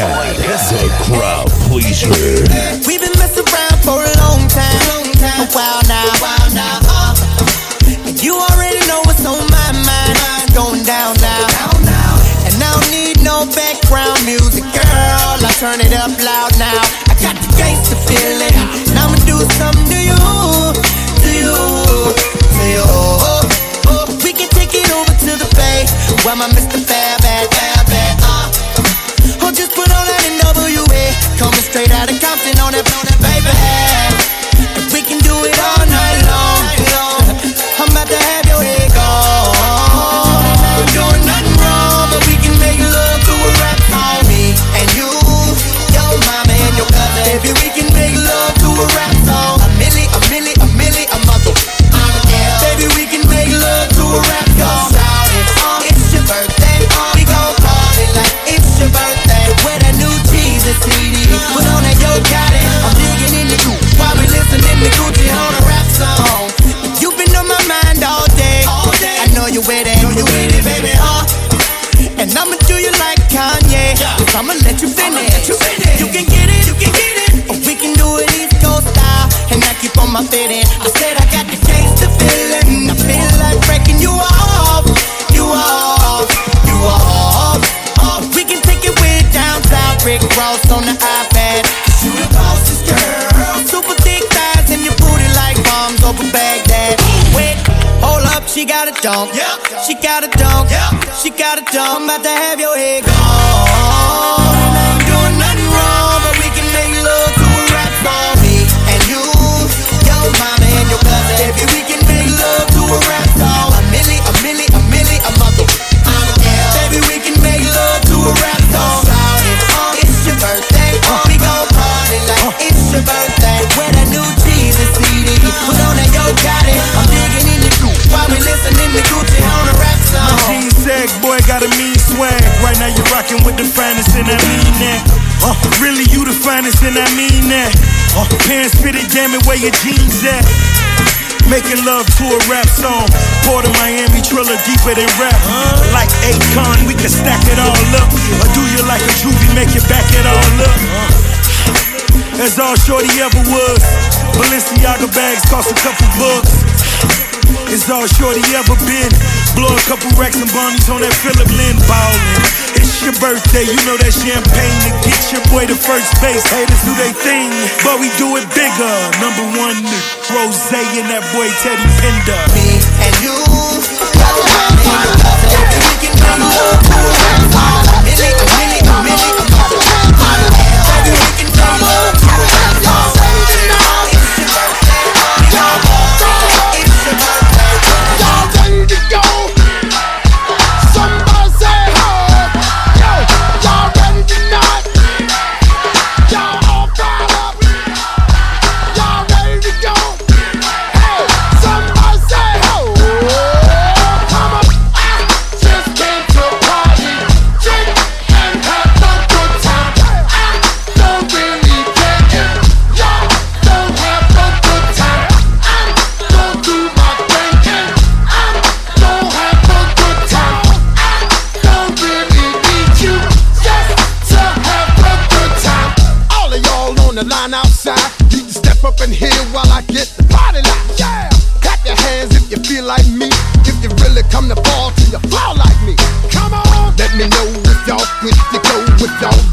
Podcast, the crowd pleaser. We've been messing around for a long time, a while now, And uh. you already know what's on my mind. It's going down now. and I don't need no background music, girl. I turn it up loud now. I got the gangster feeling, and I'ma do something to you, to you, to you. We can take it over to the bay, where my Mr. Bay. Straight out of Compton on that, on that baby. I'ma let you finish. You can get it, you can get it. Or we can do it East Coast style, and I keep on my fitting. I said I got the taste to feeling. I feel like breaking you off, you off, you off. Oh, we can take it way down south, Rick Ross on the iPad. You the boss's girl. Super thick thighs and your booty like bombs over Baghdad. Wait, hold up, she got a dunk. Yep. She got a dunk. Yep. She got a dunk. I'm about to have your head. rocking with the finest, and I mean that. Uh, really, you the finest, and I mean that. Uh, pants fitted, damn it, where your jeans at? Making love to a rap song. Port of Miami Trilla deeper than rap. Like Akon, we can stack it all up. Or do you like a juvie, make it back it all up? That's all Shorty ever was. Balenciaga bags cost a couple bucks. It's all Shorty ever been. Blow a couple racks and bunnies on that Phillip Lim ballin'. It's your birthday, you know that champagne to get your boy to first base. Haters do they thing, but we do it bigger. Number one, Rose and that boy Teddy Pender. Me and you, we can bring the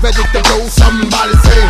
ready to go. Somebody say.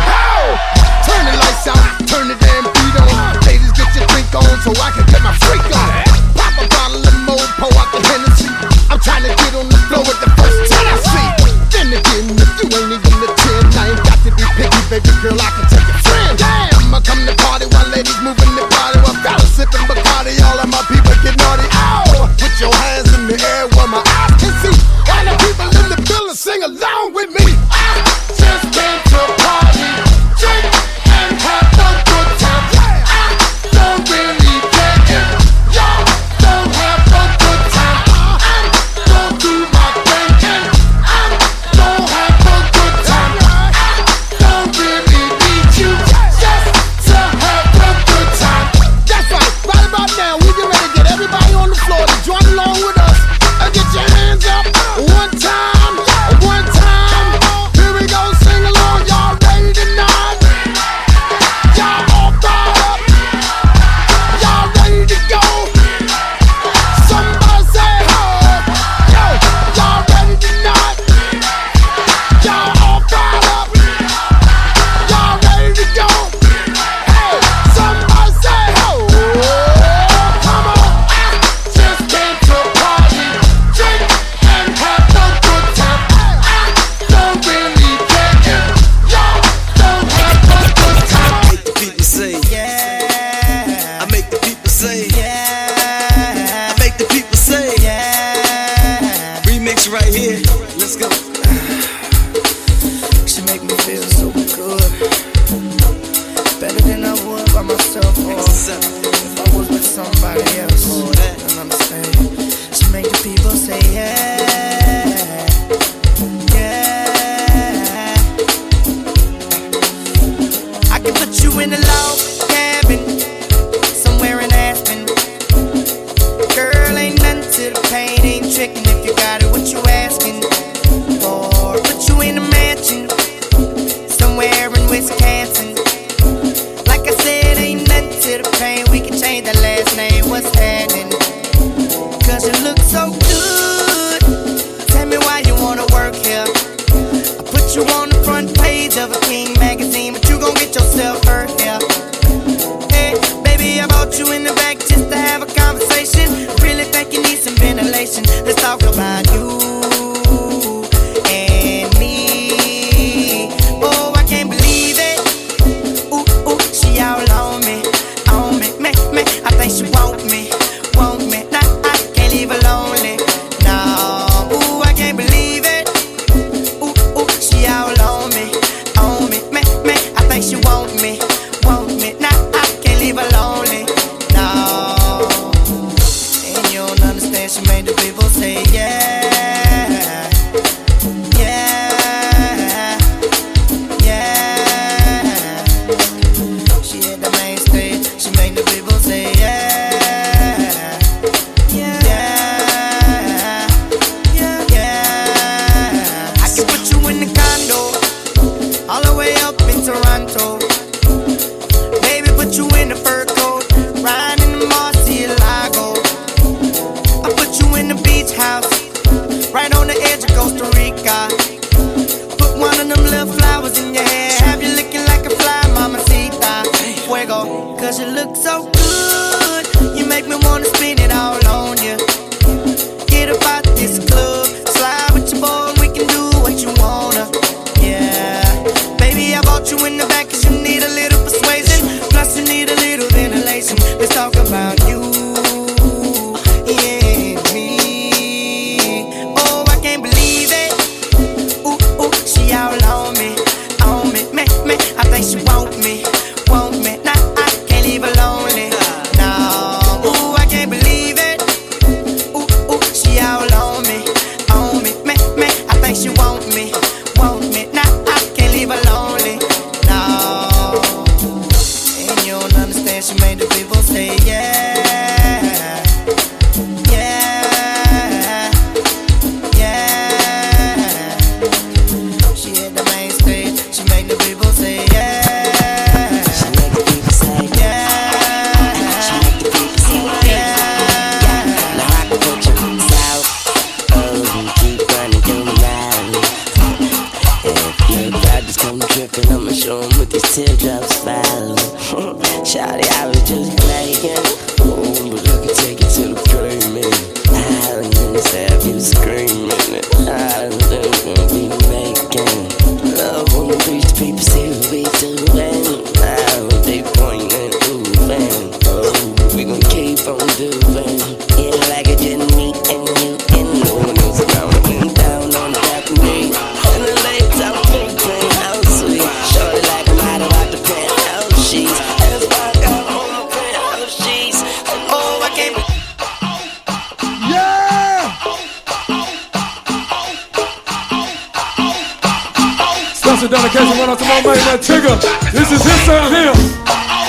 nigga. This is his sound here.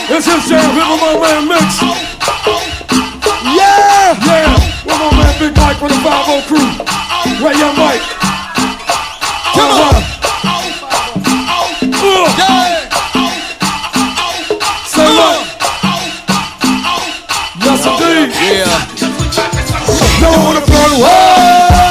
This is his sound here with my man Mix. Yeah! Yeah! With my man Big Mike from the 50 crew. Where your Mike? Come on! Uh. Yeah. Say what? Yes, indeed. Yeah. No one wanna blow. Whoa!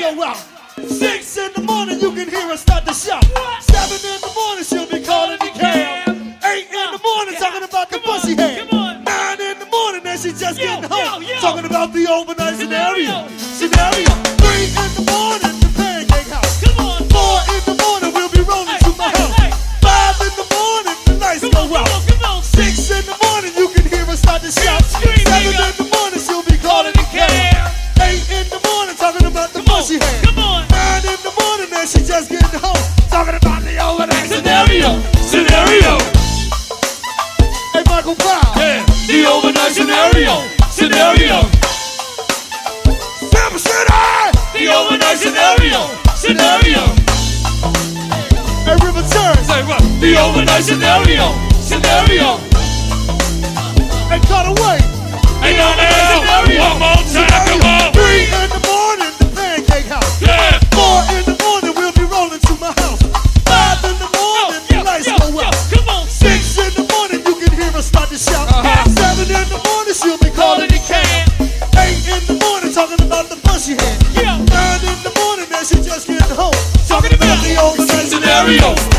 go out. Six in the morning, you can hear her start to shout. Seven in the morning, she'll be calling the cab. Eight in the morning, talking about the pussy head. Nine in the morning, and she's just getting home, talking about the overnight scenario. Scenario. scenario. Hey, Michael Brown. Yeah, the overnight scenario, scenario. Sam City. The overnight scenario, scenario. Hey, River Turns. Say what? The overnight scenario, scenario. Hey, cut away. Hey, no, no, no. One more time. Studios.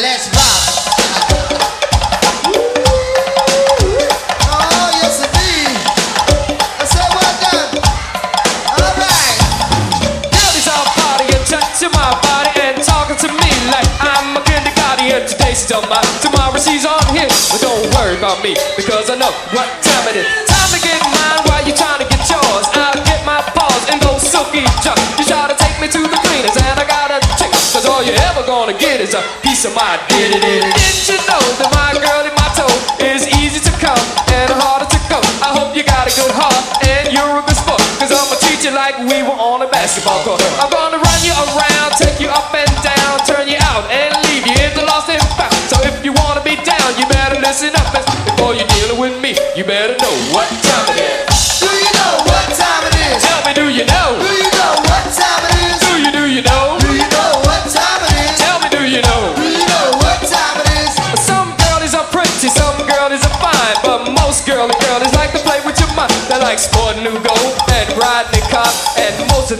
let's rock. Oh, tomorrow she's on but don't worry about me because I know what time it is. Time to get mine while you trying to get yours. I'll get my paws and go silky jump. You try to take me to the cleaners, and I got a trick, cause all you ever gonna get is a piece of my diddity. Didn't you know that my girl in my toe is easy to come and harder to go? I hope you got a good heart and you're a good sport. Cause I'ma treat you like we were on a basketball court. I'm gonna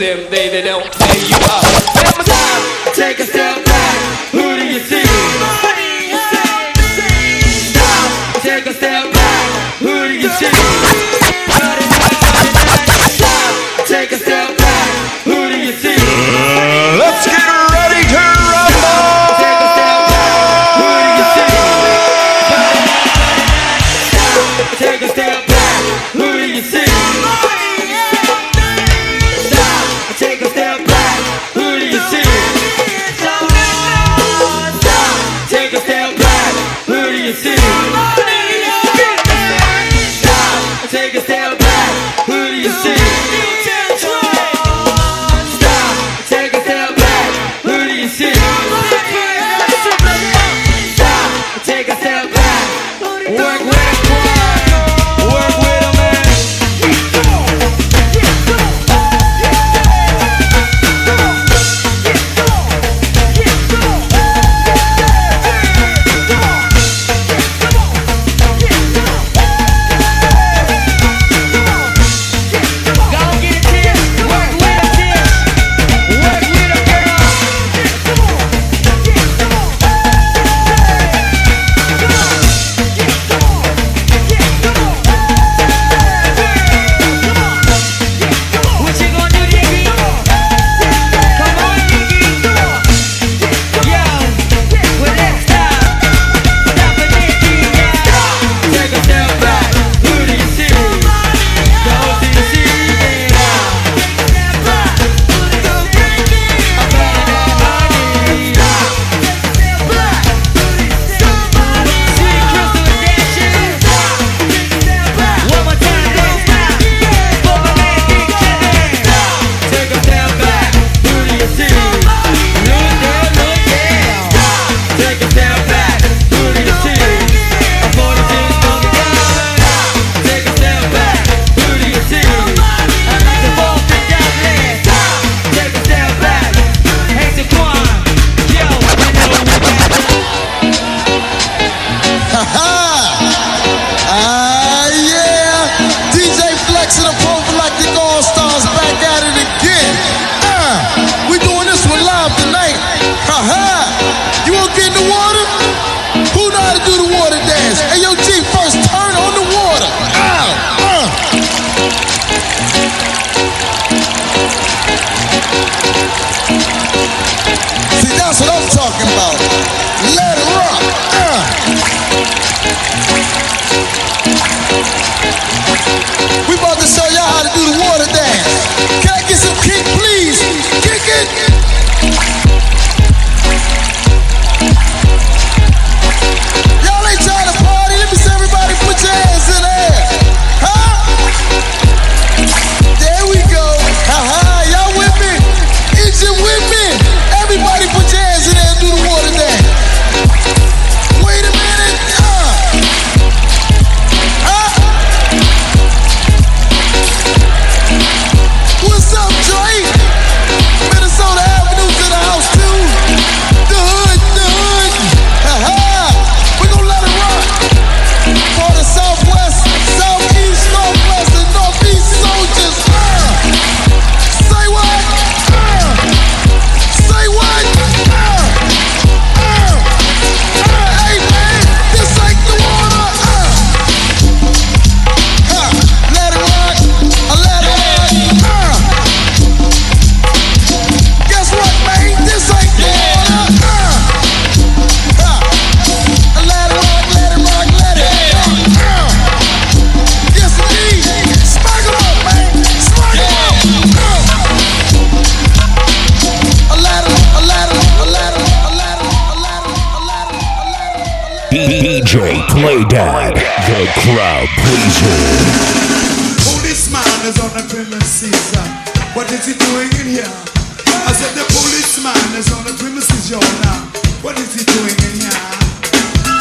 them, they, they don't pay you out. Time, take a step. Dad, the crowd pleaser. Police man is on the premises. Uh? What is he doing in here? I said the policeman is on the premises, yo. Now, what is he doing in here?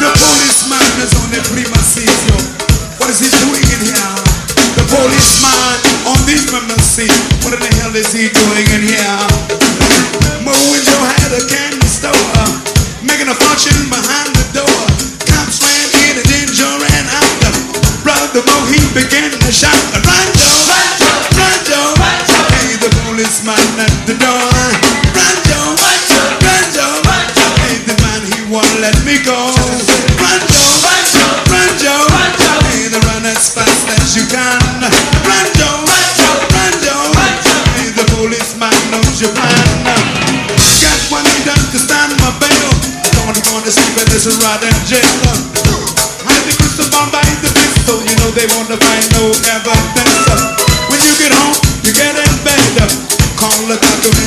The policeman is on the premises, yo. What is he doing in here? The policeman on the premises. What in the hell is he doing in here?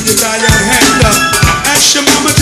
Get your Italian hand up. Ask your mama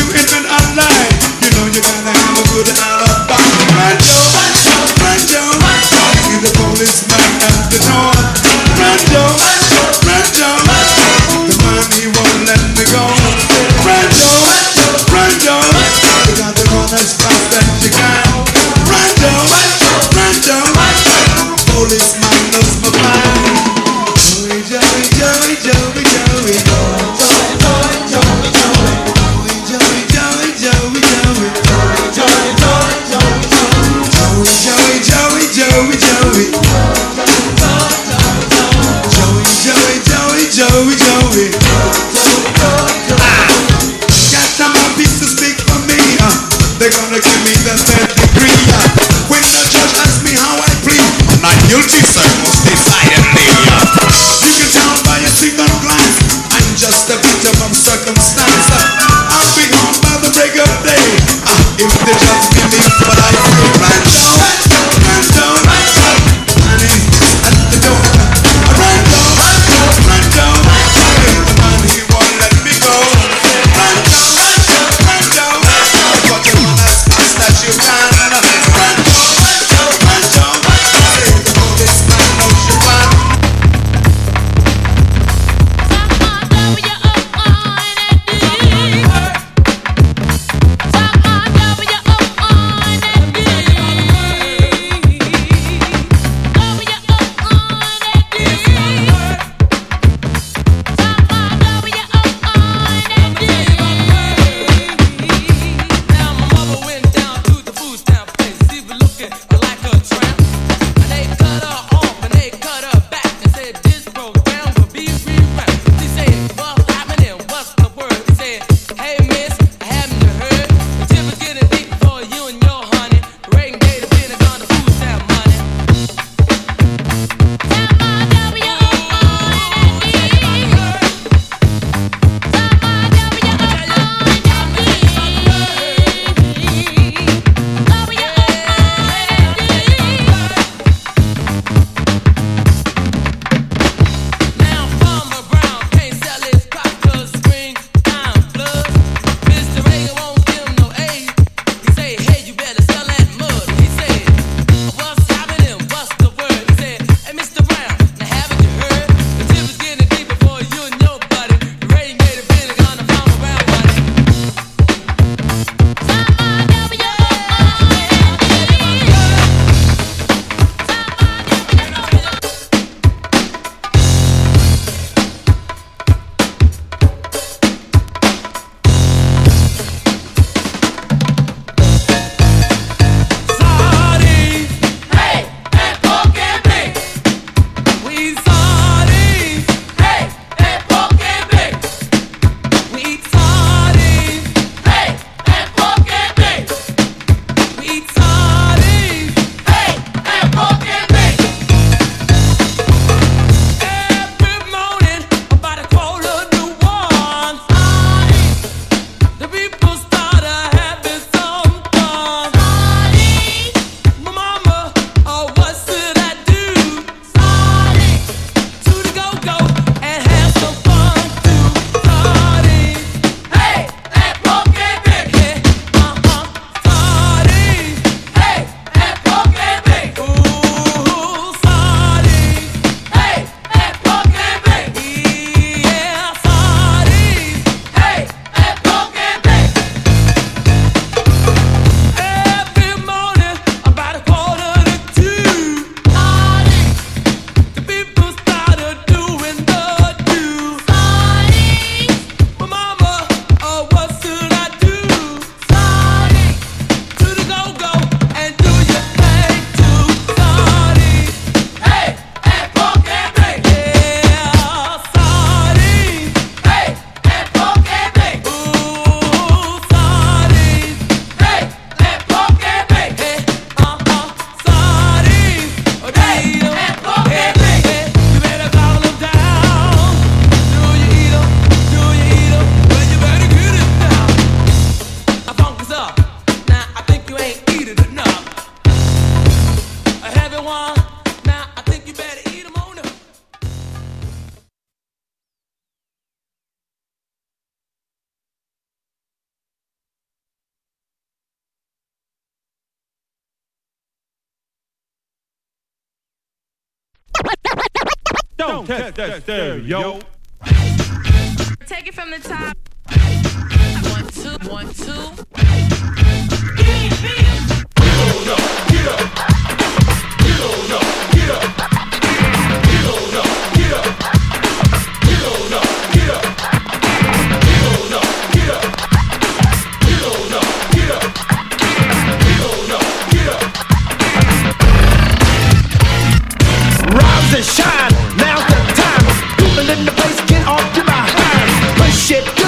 Don't test that stereo. Take it from the top. One, two, one, two. Get on up, get up. Get on up, get up. shit.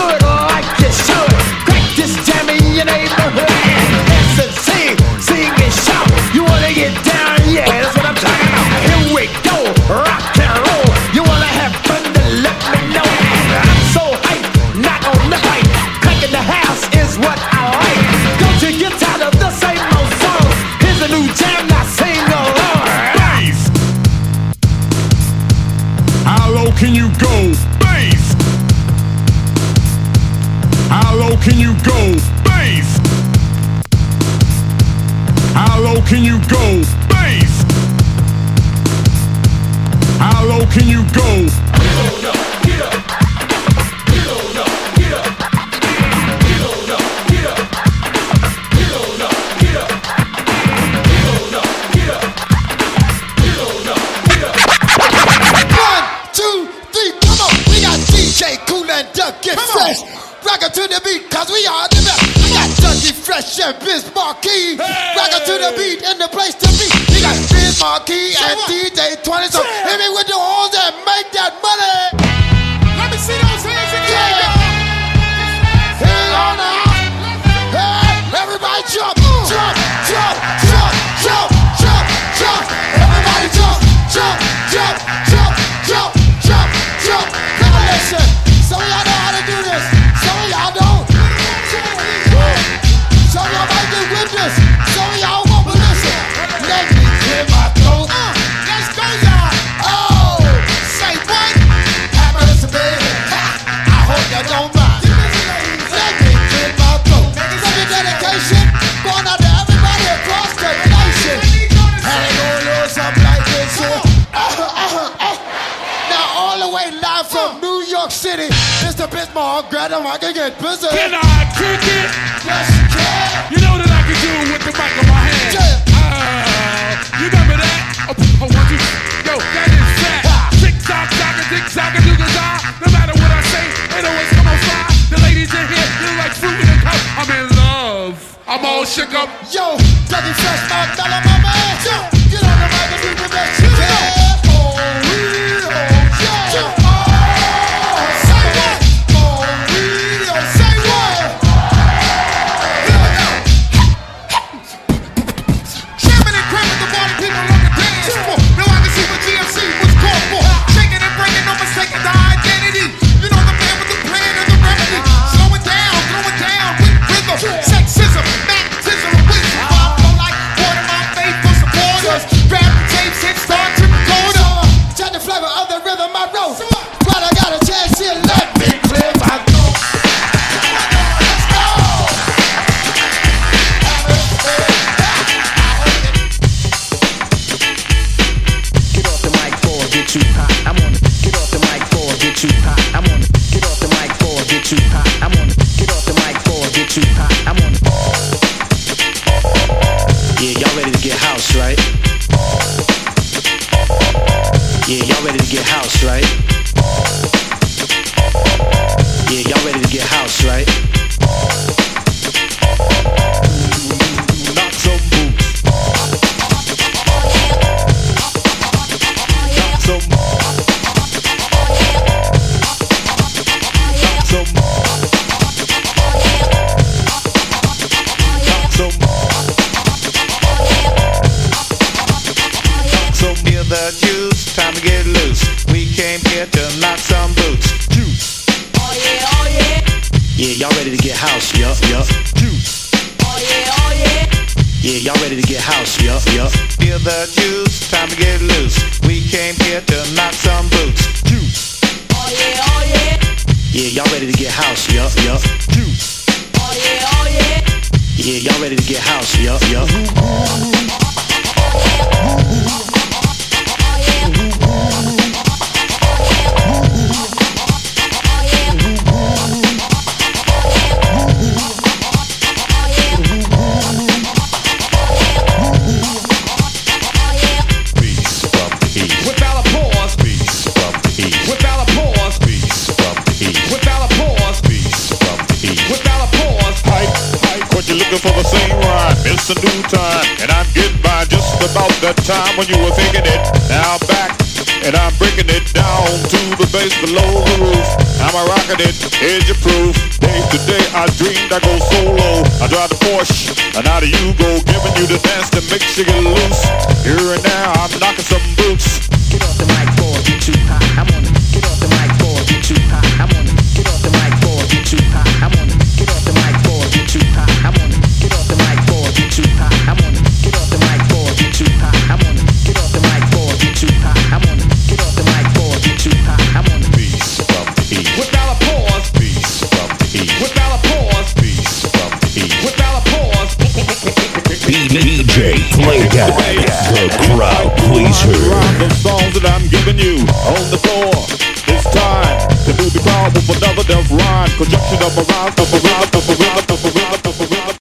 adam hakikaten pese. Get minute, edge approved. Day to day, I dreamed I go solo. I drive the Porsche, and out of you go, giving you the dance to make you get loose. Here and now, I'm knocking some